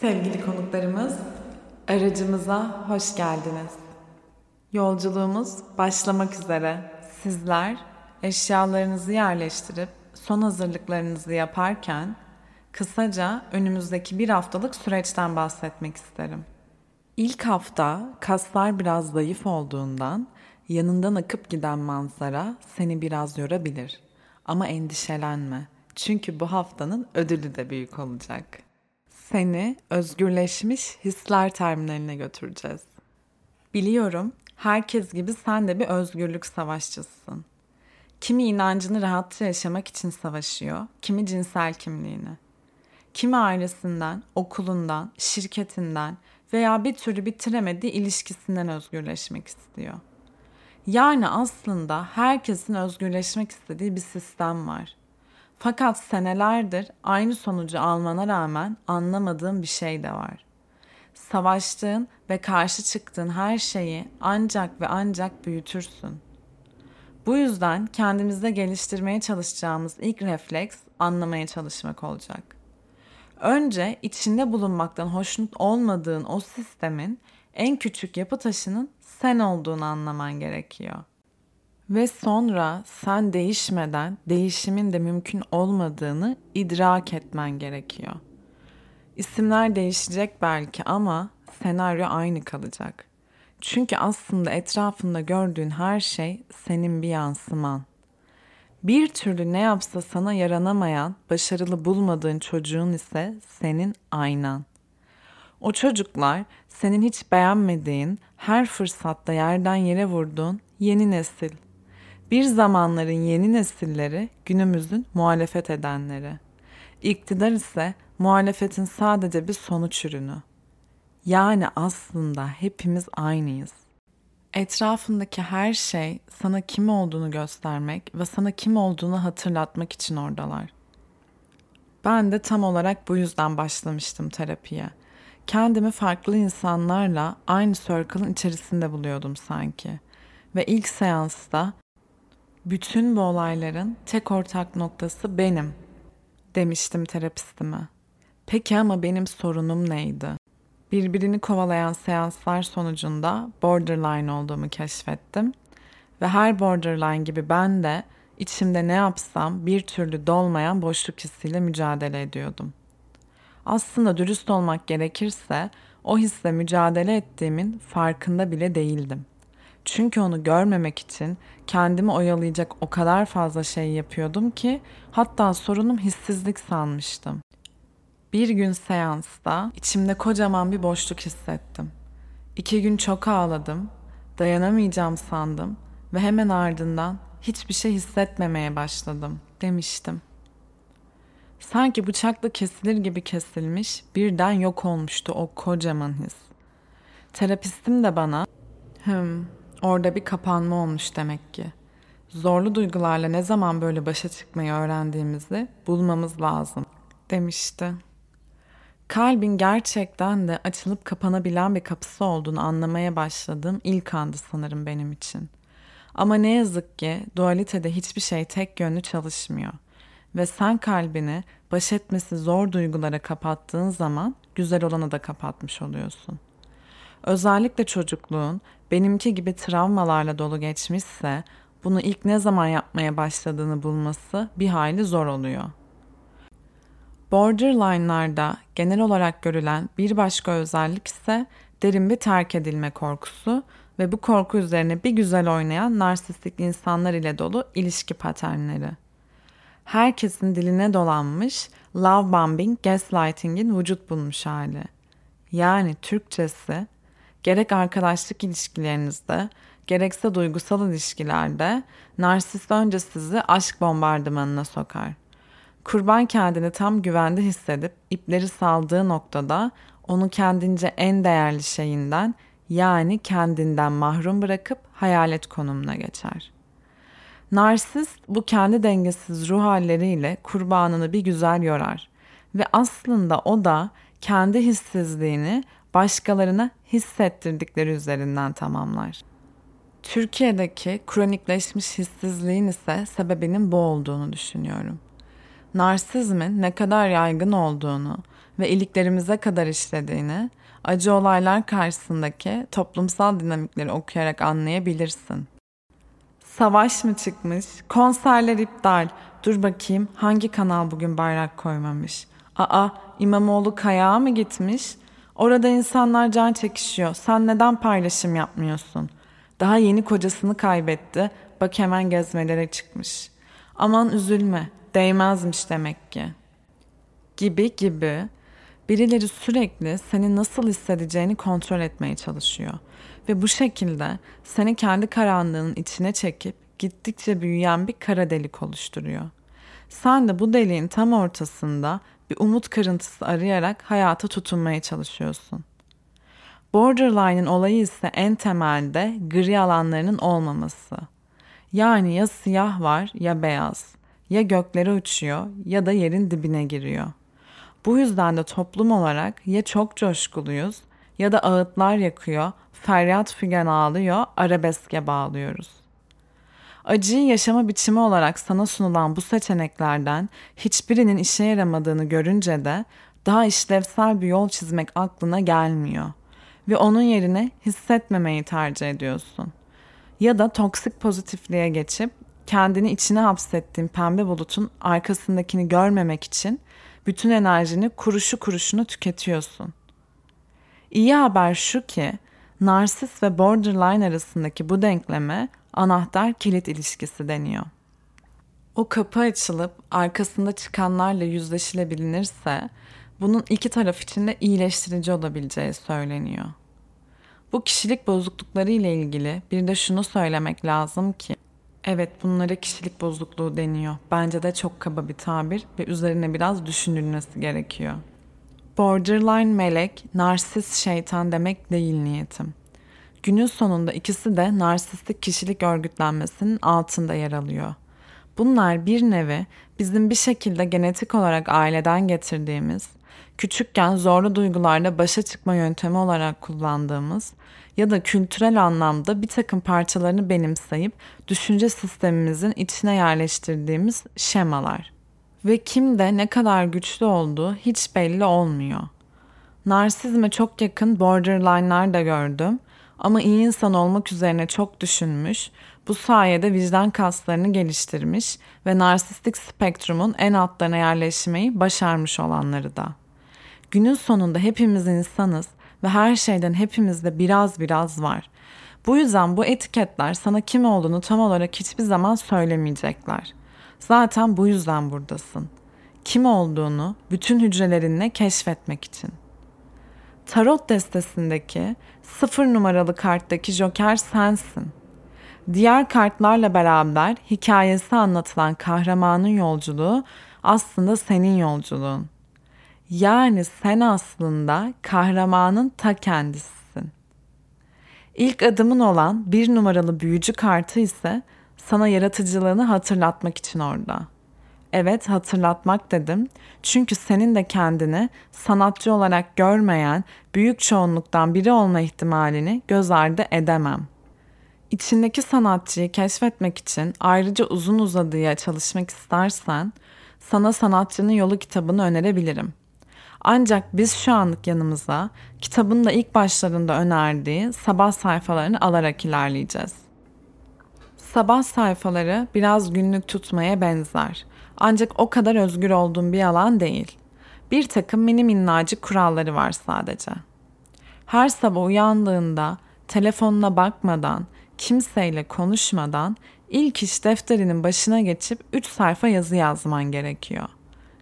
Sevgili konuklarımız, aracımıza hoş geldiniz. Yolculuğumuz başlamak üzere. Sizler eşyalarınızı yerleştirip son hazırlıklarınızı yaparken kısaca önümüzdeki bir haftalık süreçten bahsetmek isterim. İlk hafta kaslar biraz zayıf olduğundan yanından akıp giden manzara seni biraz yorabilir. Ama endişelenme. Çünkü bu haftanın ödülü de büyük olacak. Seni özgürleşmiş hisler terminaline götüreceğiz. Biliyorum herkes gibi sen de bir özgürlük savaşçısın. Kimi inancını rahatça yaşamak için savaşıyor, kimi cinsel kimliğini. Kimi ailesinden, okulundan, şirketinden veya bir türlü bitiremediği ilişkisinden özgürleşmek istiyor. Yani aslında herkesin özgürleşmek istediği bir sistem var. Fakat senelerdir aynı sonucu almana rağmen anlamadığın bir şey de var. Savaştığın ve karşı çıktığın her şeyi ancak ve ancak büyütürsün. Bu yüzden kendimizde geliştirmeye çalışacağımız ilk refleks anlamaya çalışmak olacak. Önce içinde bulunmaktan hoşnut olmadığın o sistemin en küçük yapı taşının sen olduğunu anlaman gerekiyor. Ve sonra sen değişmeden değişimin de mümkün olmadığını idrak etmen gerekiyor. İsimler değişecek belki ama senaryo aynı kalacak. Çünkü aslında etrafında gördüğün her şey senin bir yansıman. Bir türlü ne yapsa sana yaranamayan, başarılı bulmadığın çocuğun ise senin aynan. O çocuklar senin hiç beğenmediğin, her fırsatta yerden yere vurduğun yeni nesil. Bir zamanların yeni nesilleri günümüzün muhalefet edenleri. İktidar ise muhalefetin sadece bir sonuç ürünü. Yani aslında hepimiz aynıyız. Etrafındaki her şey sana kim olduğunu göstermek ve sana kim olduğunu hatırlatmak için oradalar. Ben de tam olarak bu yüzden başlamıştım terapiye. Kendimi farklı insanlarla aynı circle'ın içerisinde buluyordum sanki. Ve ilk seansta bütün bu olayların tek ortak noktası benim demiştim terapistime. Peki ama benim sorunum neydi? Birbirini kovalayan seanslar sonucunda borderline olduğumu keşfettim. Ve her borderline gibi ben de içimde ne yapsam bir türlü dolmayan boşluk hissiyle mücadele ediyordum. Aslında dürüst olmak gerekirse o hisle mücadele ettiğimin farkında bile değildim. Çünkü onu görmemek için kendimi oyalayacak o kadar fazla şey yapıyordum ki hatta sorunum hissizlik sanmıştım. Bir gün seansta içimde kocaman bir boşluk hissettim. İki gün çok ağladım, dayanamayacağım sandım ve hemen ardından hiçbir şey hissetmemeye başladım demiştim. Sanki bıçakla kesilir gibi kesilmiş, birden yok olmuştu o kocaman his. Terapistim de bana, hım, orada bir kapanma olmuş demek ki. Zorlu duygularla ne zaman böyle başa çıkmayı öğrendiğimizi bulmamız lazım, demişti. Kalbin gerçekten de açılıp kapanabilen bir kapısı olduğunu anlamaya başladığım ilk andı sanırım benim için. Ama ne yazık ki dualitede hiçbir şey tek yönlü çalışmıyor. Ve sen kalbini baş etmesi zor duygulara kapattığın zaman güzel olanı da kapatmış oluyorsun. Özellikle çocukluğun benimki gibi travmalarla dolu geçmişse bunu ilk ne zaman yapmaya başladığını bulması bir hayli zor oluyor. Borderline'larda genel olarak görülen bir başka özellik ise derin bir terk edilme korkusu ve bu korku üzerine bir güzel oynayan narsistik insanlar ile dolu ilişki paternleri. Herkesin diline dolanmış love bombing, gaslighting'in vücut bulmuş hali. Yani Türkçesi gerek arkadaşlık ilişkilerinizde, gerekse duygusal ilişkilerde narsist önce sizi aşk bombardımanına sokar. Kurban kendini tam güvende hissedip ipleri saldığı noktada onu kendince en değerli şeyinden yani kendinden mahrum bırakıp hayalet konumuna geçer. Narsist bu kendi dengesiz ruh halleriyle kurbanını bir güzel yorar ve aslında o da kendi hissizliğini başkalarına hissettirdikleri üzerinden tamamlar. Türkiye'deki kronikleşmiş hissizliğin ise sebebinin bu olduğunu düşünüyorum. Narsizmin ne kadar yaygın olduğunu ve iliklerimize kadar işlediğini, acı olaylar karşısındaki toplumsal dinamikleri okuyarak anlayabilirsin. Savaş mı çıkmış? Konserler iptal. Dur bakayım hangi kanal bugün bayrak koymamış? Aa İmamoğlu kayağa mı gitmiş? Orada insanlar can çekişiyor. Sen neden paylaşım yapmıyorsun? Daha yeni kocasını kaybetti. Bak hemen gezmelere çıkmış. Aman üzülme. Değmezmiş demek ki. Gibi gibi. Birileri sürekli seni nasıl hissedeceğini kontrol etmeye çalışıyor. Ve bu şekilde seni kendi karanlığının içine çekip gittikçe büyüyen bir kara delik oluşturuyor. Sen de bu deliğin tam ortasında bir umut kırıntısı arayarak hayata tutunmaya çalışıyorsun. Borderline'ın olayı ise en temelde gri alanlarının olmaması. Yani ya siyah var ya beyaz. Ya göklere uçuyor ya da yerin dibine giriyor. Bu yüzden de toplum olarak ya çok coşkuluyuz ya da ağıtlar yakıyor, feryat figan ağlıyor, arabeske bağlıyoruz. Acıyı yaşama biçimi olarak sana sunulan bu seçeneklerden hiçbirinin işe yaramadığını görünce de daha işlevsel bir yol çizmek aklına gelmiyor ve onun yerine hissetmemeyi tercih ediyorsun. Ya da toksik pozitifliğe geçip kendini içine hapsettiğin pembe bulutun arkasındakini görmemek için bütün enerjini kuruşu kuruşunu tüketiyorsun. İyi haber şu ki narsis ve borderline arasındaki bu denkleme anahtar kilit ilişkisi deniyor. O kapı açılıp arkasında çıkanlarla yüzleşilebilinirse bunun iki taraf için de iyileştirici olabileceği söyleniyor. Bu kişilik bozuklukları ile ilgili bir de şunu söylemek lazım ki evet bunlara kişilik bozukluğu deniyor. Bence de çok kaba bir tabir ve üzerine biraz düşünülmesi gerekiyor. Borderline melek, narsis şeytan demek değil niyetim. Günün sonunda ikisi de narsistik kişilik örgütlenmesinin altında yer alıyor. Bunlar bir nevi bizim bir şekilde genetik olarak aileden getirdiğimiz, küçükken zorlu duygularla başa çıkma yöntemi olarak kullandığımız ya da kültürel anlamda bir takım parçalarını benimseyip düşünce sistemimizin içine yerleştirdiğimiz şemalar. Ve kimde ne kadar güçlü olduğu hiç belli olmuyor. Narsizme çok yakın borderline'lar da gördüm ama iyi insan olmak üzerine çok düşünmüş, bu sayede vicdan kaslarını geliştirmiş ve narsistik spektrumun en altlarına yerleşmeyi başarmış olanları da. Günün sonunda hepimiz insanız ve her şeyden hepimizde biraz biraz var. Bu yüzden bu etiketler sana kim olduğunu tam olarak hiçbir zaman söylemeyecekler. Zaten bu yüzden buradasın. Kim olduğunu bütün hücrelerinle keşfetmek için. Tarot destesindeki sıfır numaralı karttaki Joker sensin. Diğer kartlarla beraber hikayesi anlatılan kahramanın yolculuğu aslında senin yolculuğun. Yani sen aslında kahramanın ta kendisisin. İlk adımın olan bir numaralı büyücü kartı ise sana yaratıcılığını hatırlatmak için orada. Evet hatırlatmak dedim. Çünkü senin de kendini sanatçı olarak görmeyen büyük çoğunluktan biri olma ihtimalini göz ardı edemem. İçindeki sanatçıyı keşfetmek için ayrıca uzun uzadıya çalışmak istersen sana Sanatçının Yolu kitabını önerebilirim. Ancak biz şu anlık yanımıza kitabın da ilk başlarında önerdiği sabah sayfalarını alarak ilerleyeceğiz. Sabah sayfaları biraz günlük tutmaya benzer. Ancak o kadar özgür olduğum bir alan değil. Bir takım mini minnacık kuralları var sadece. Her sabah uyandığında telefonuna bakmadan, kimseyle konuşmadan ilk iş defterinin başına geçip 3 sayfa yazı yazman gerekiyor.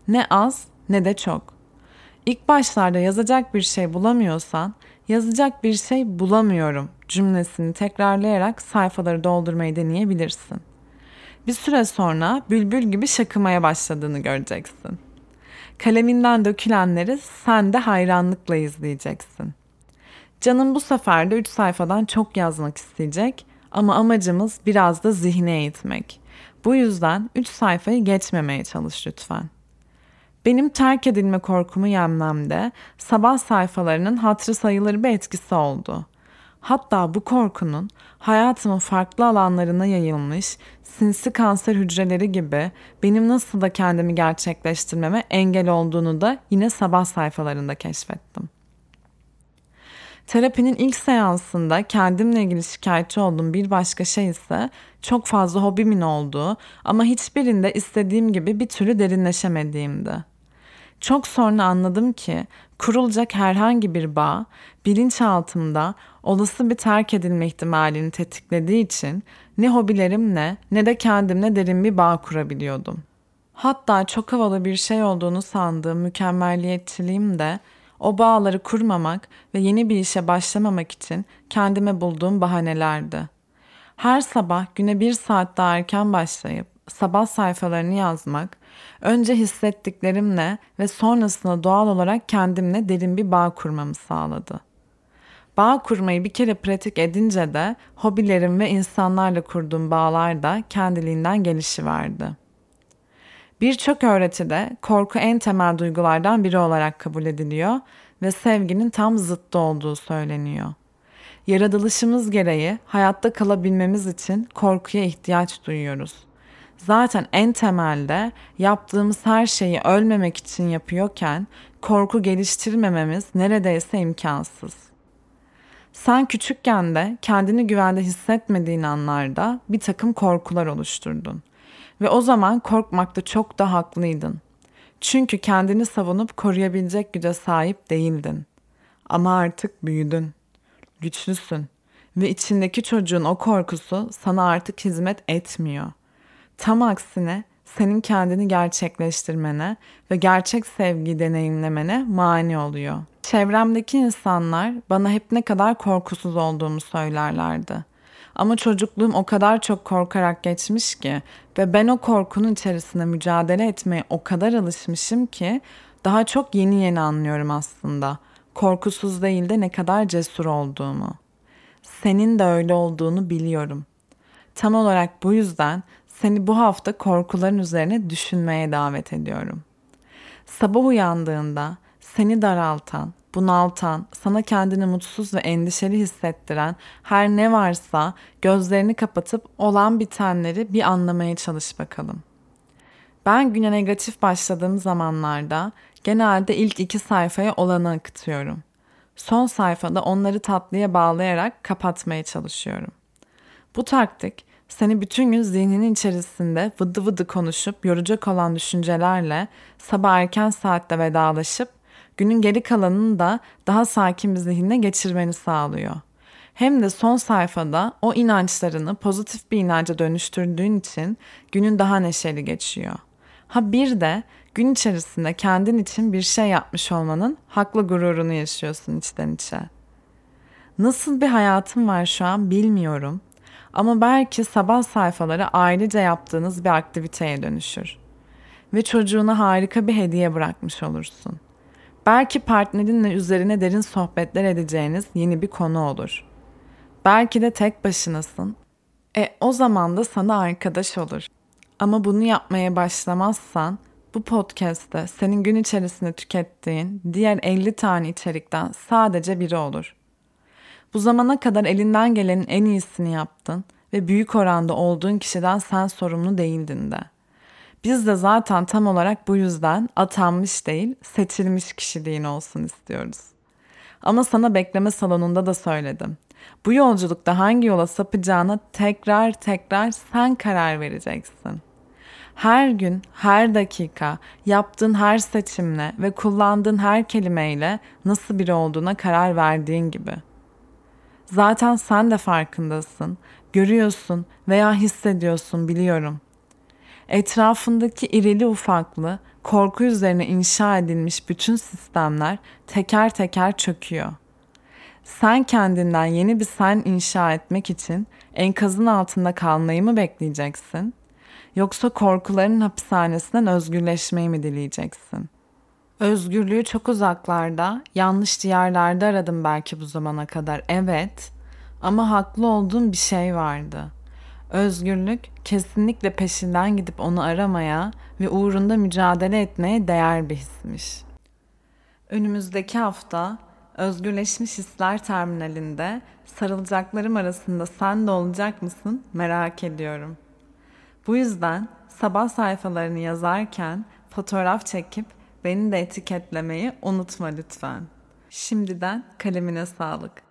Ne az ne de çok. İlk başlarda yazacak bir şey bulamıyorsan, yazacak bir şey bulamıyorum cümlesini tekrarlayarak sayfaları doldurmayı deneyebilirsin. Bir süre sonra bülbül gibi şakımaya başladığını göreceksin. Kaleminden dökülenleri sen de hayranlıkla izleyeceksin. Canım bu sefer de 3 sayfadan çok yazmak isteyecek ama amacımız biraz da zihni eğitmek. Bu yüzden 3 sayfayı geçmemeye çalış lütfen. Benim terk edilme korkumu yenmemde sabah sayfalarının hatırı sayılır bir etkisi oldu. Hatta bu korkunun hayatımın farklı alanlarına yayılmış sinsi kanser hücreleri gibi benim nasıl da kendimi gerçekleştirmeme engel olduğunu da yine sabah sayfalarında keşfettim. Terapinin ilk seansında kendimle ilgili şikayetçi olduğum bir başka şey ise çok fazla hobimin olduğu ama hiçbirinde istediğim gibi bir türlü derinleşemediğimdi. Çok sonra anladım ki kurulacak herhangi bir bağ bilinçaltımda olası bir terk edilme ihtimalini tetiklediği için ne hobilerimle ne de kendimle derin bir bağ kurabiliyordum. Hatta çok havalı bir şey olduğunu sandığım mükemmelliyetçiliğim de o bağları kurmamak ve yeni bir işe başlamamak için kendime bulduğum bahanelerdi. Her sabah güne bir saat daha erken başlayıp sabah sayfalarını yazmak, önce hissettiklerimle ve sonrasında doğal olarak kendimle derin bir bağ kurmamı sağladı. Bağ kurmayı bir kere pratik edince de hobilerim ve insanlarla kurduğum bağlar da kendiliğinden gelişiverdi. Birçok öğretide korku en temel duygulardan biri olarak kabul ediliyor ve sevginin tam zıttı olduğu söyleniyor. Yaratılışımız gereği hayatta kalabilmemiz için korkuya ihtiyaç duyuyoruz. Zaten en temelde yaptığımız her şeyi ölmemek için yapıyorken korku geliştirmememiz neredeyse imkansız. Sen küçükken de kendini güvende hissetmediğin anlarda bir takım korkular oluşturdun. Ve o zaman korkmakta çok da haklıydın. Çünkü kendini savunup koruyabilecek güce sahip değildin. Ama artık büyüdün. Güçlüsün ve içindeki çocuğun o korkusu sana artık hizmet etmiyor. Tam aksine senin kendini gerçekleştirmene ve gerçek sevgiyi deneyimlemene mani oluyor. Çevremdeki insanlar bana hep ne kadar korkusuz olduğumu söylerlerdi. Ama çocukluğum o kadar çok korkarak geçmiş ki ve ben o korkunun içerisinde mücadele etmeye o kadar alışmışım ki daha çok yeni yeni anlıyorum aslında. Korkusuz değil de ne kadar cesur olduğumu. Senin de öyle olduğunu biliyorum. Tam olarak bu yüzden seni bu hafta korkuların üzerine düşünmeye davet ediyorum. Sabah uyandığında seni daraltan, bunaltan, sana kendini mutsuz ve endişeli hissettiren her ne varsa gözlerini kapatıp olan bitenleri bir anlamaya çalış bakalım. Ben güne negatif başladığım zamanlarda genelde ilk iki sayfaya olanı akıtıyorum. Son sayfada onları tatlıya bağlayarak kapatmaya çalışıyorum. Bu taktik seni bütün gün zihninin içerisinde vıdı vıdı konuşup yoracak olan düşüncelerle sabah erken saatte vedalaşıp günün geri kalanını da daha sakin bir zihinle geçirmeni sağlıyor. Hem de son sayfada o inançlarını pozitif bir inanca dönüştürdüğün için günün daha neşeli geçiyor. Ha bir de gün içerisinde kendin için bir şey yapmış olmanın haklı gururunu yaşıyorsun içten içe. Nasıl bir hayatım var şu an bilmiyorum ama belki sabah sayfaları ailece yaptığınız bir aktiviteye dönüşür ve çocuğuna harika bir hediye bırakmış olursun. Belki partnerinle üzerine derin sohbetler edeceğiniz yeni bir konu olur. Belki de tek başınasın. E o zaman da sana arkadaş olur. Ama bunu yapmaya başlamazsan bu podcast'te senin gün içerisinde tükettiğin diğer 50 tane içerikten sadece biri olur. Bu zamana kadar elinden gelenin en iyisini yaptın ve büyük oranda olduğun kişiden sen sorumlu değildin de. Biz de zaten tam olarak bu yüzden atanmış değil, seçilmiş kişiliğin olsun istiyoruz. Ama sana bekleme salonunda da söyledim. Bu yolculukta hangi yola sapacağına tekrar tekrar sen karar vereceksin. Her gün, her dakika, yaptığın her seçimle ve kullandığın her kelimeyle nasıl biri olduğuna karar verdiğin gibi. Zaten sen de farkındasın, görüyorsun veya hissediyorsun biliyorum. Etrafındaki irili ufaklı, korku üzerine inşa edilmiş bütün sistemler teker teker çöküyor. Sen kendinden yeni bir sen inşa etmek için enkazın altında kalmayı mı bekleyeceksin? Yoksa korkuların hapishanesinden özgürleşmeyi mi dileyeceksin? Özgürlüğü çok uzaklarda, yanlış diyarlarda aradım belki bu zamana kadar. Evet. Ama haklı olduğum bir şey vardı. Özgürlük kesinlikle peşinden gidip onu aramaya ve uğrunda mücadele etmeye değer bir hismiş. Önümüzdeki hafta özgürleşmiş hisler terminalinde sarılacaklarım arasında sen de olacak mısın merak ediyorum. Bu yüzden sabah sayfalarını yazarken fotoğraf çekip beni de etiketlemeyi unutma lütfen. Şimdiden kalemine sağlık.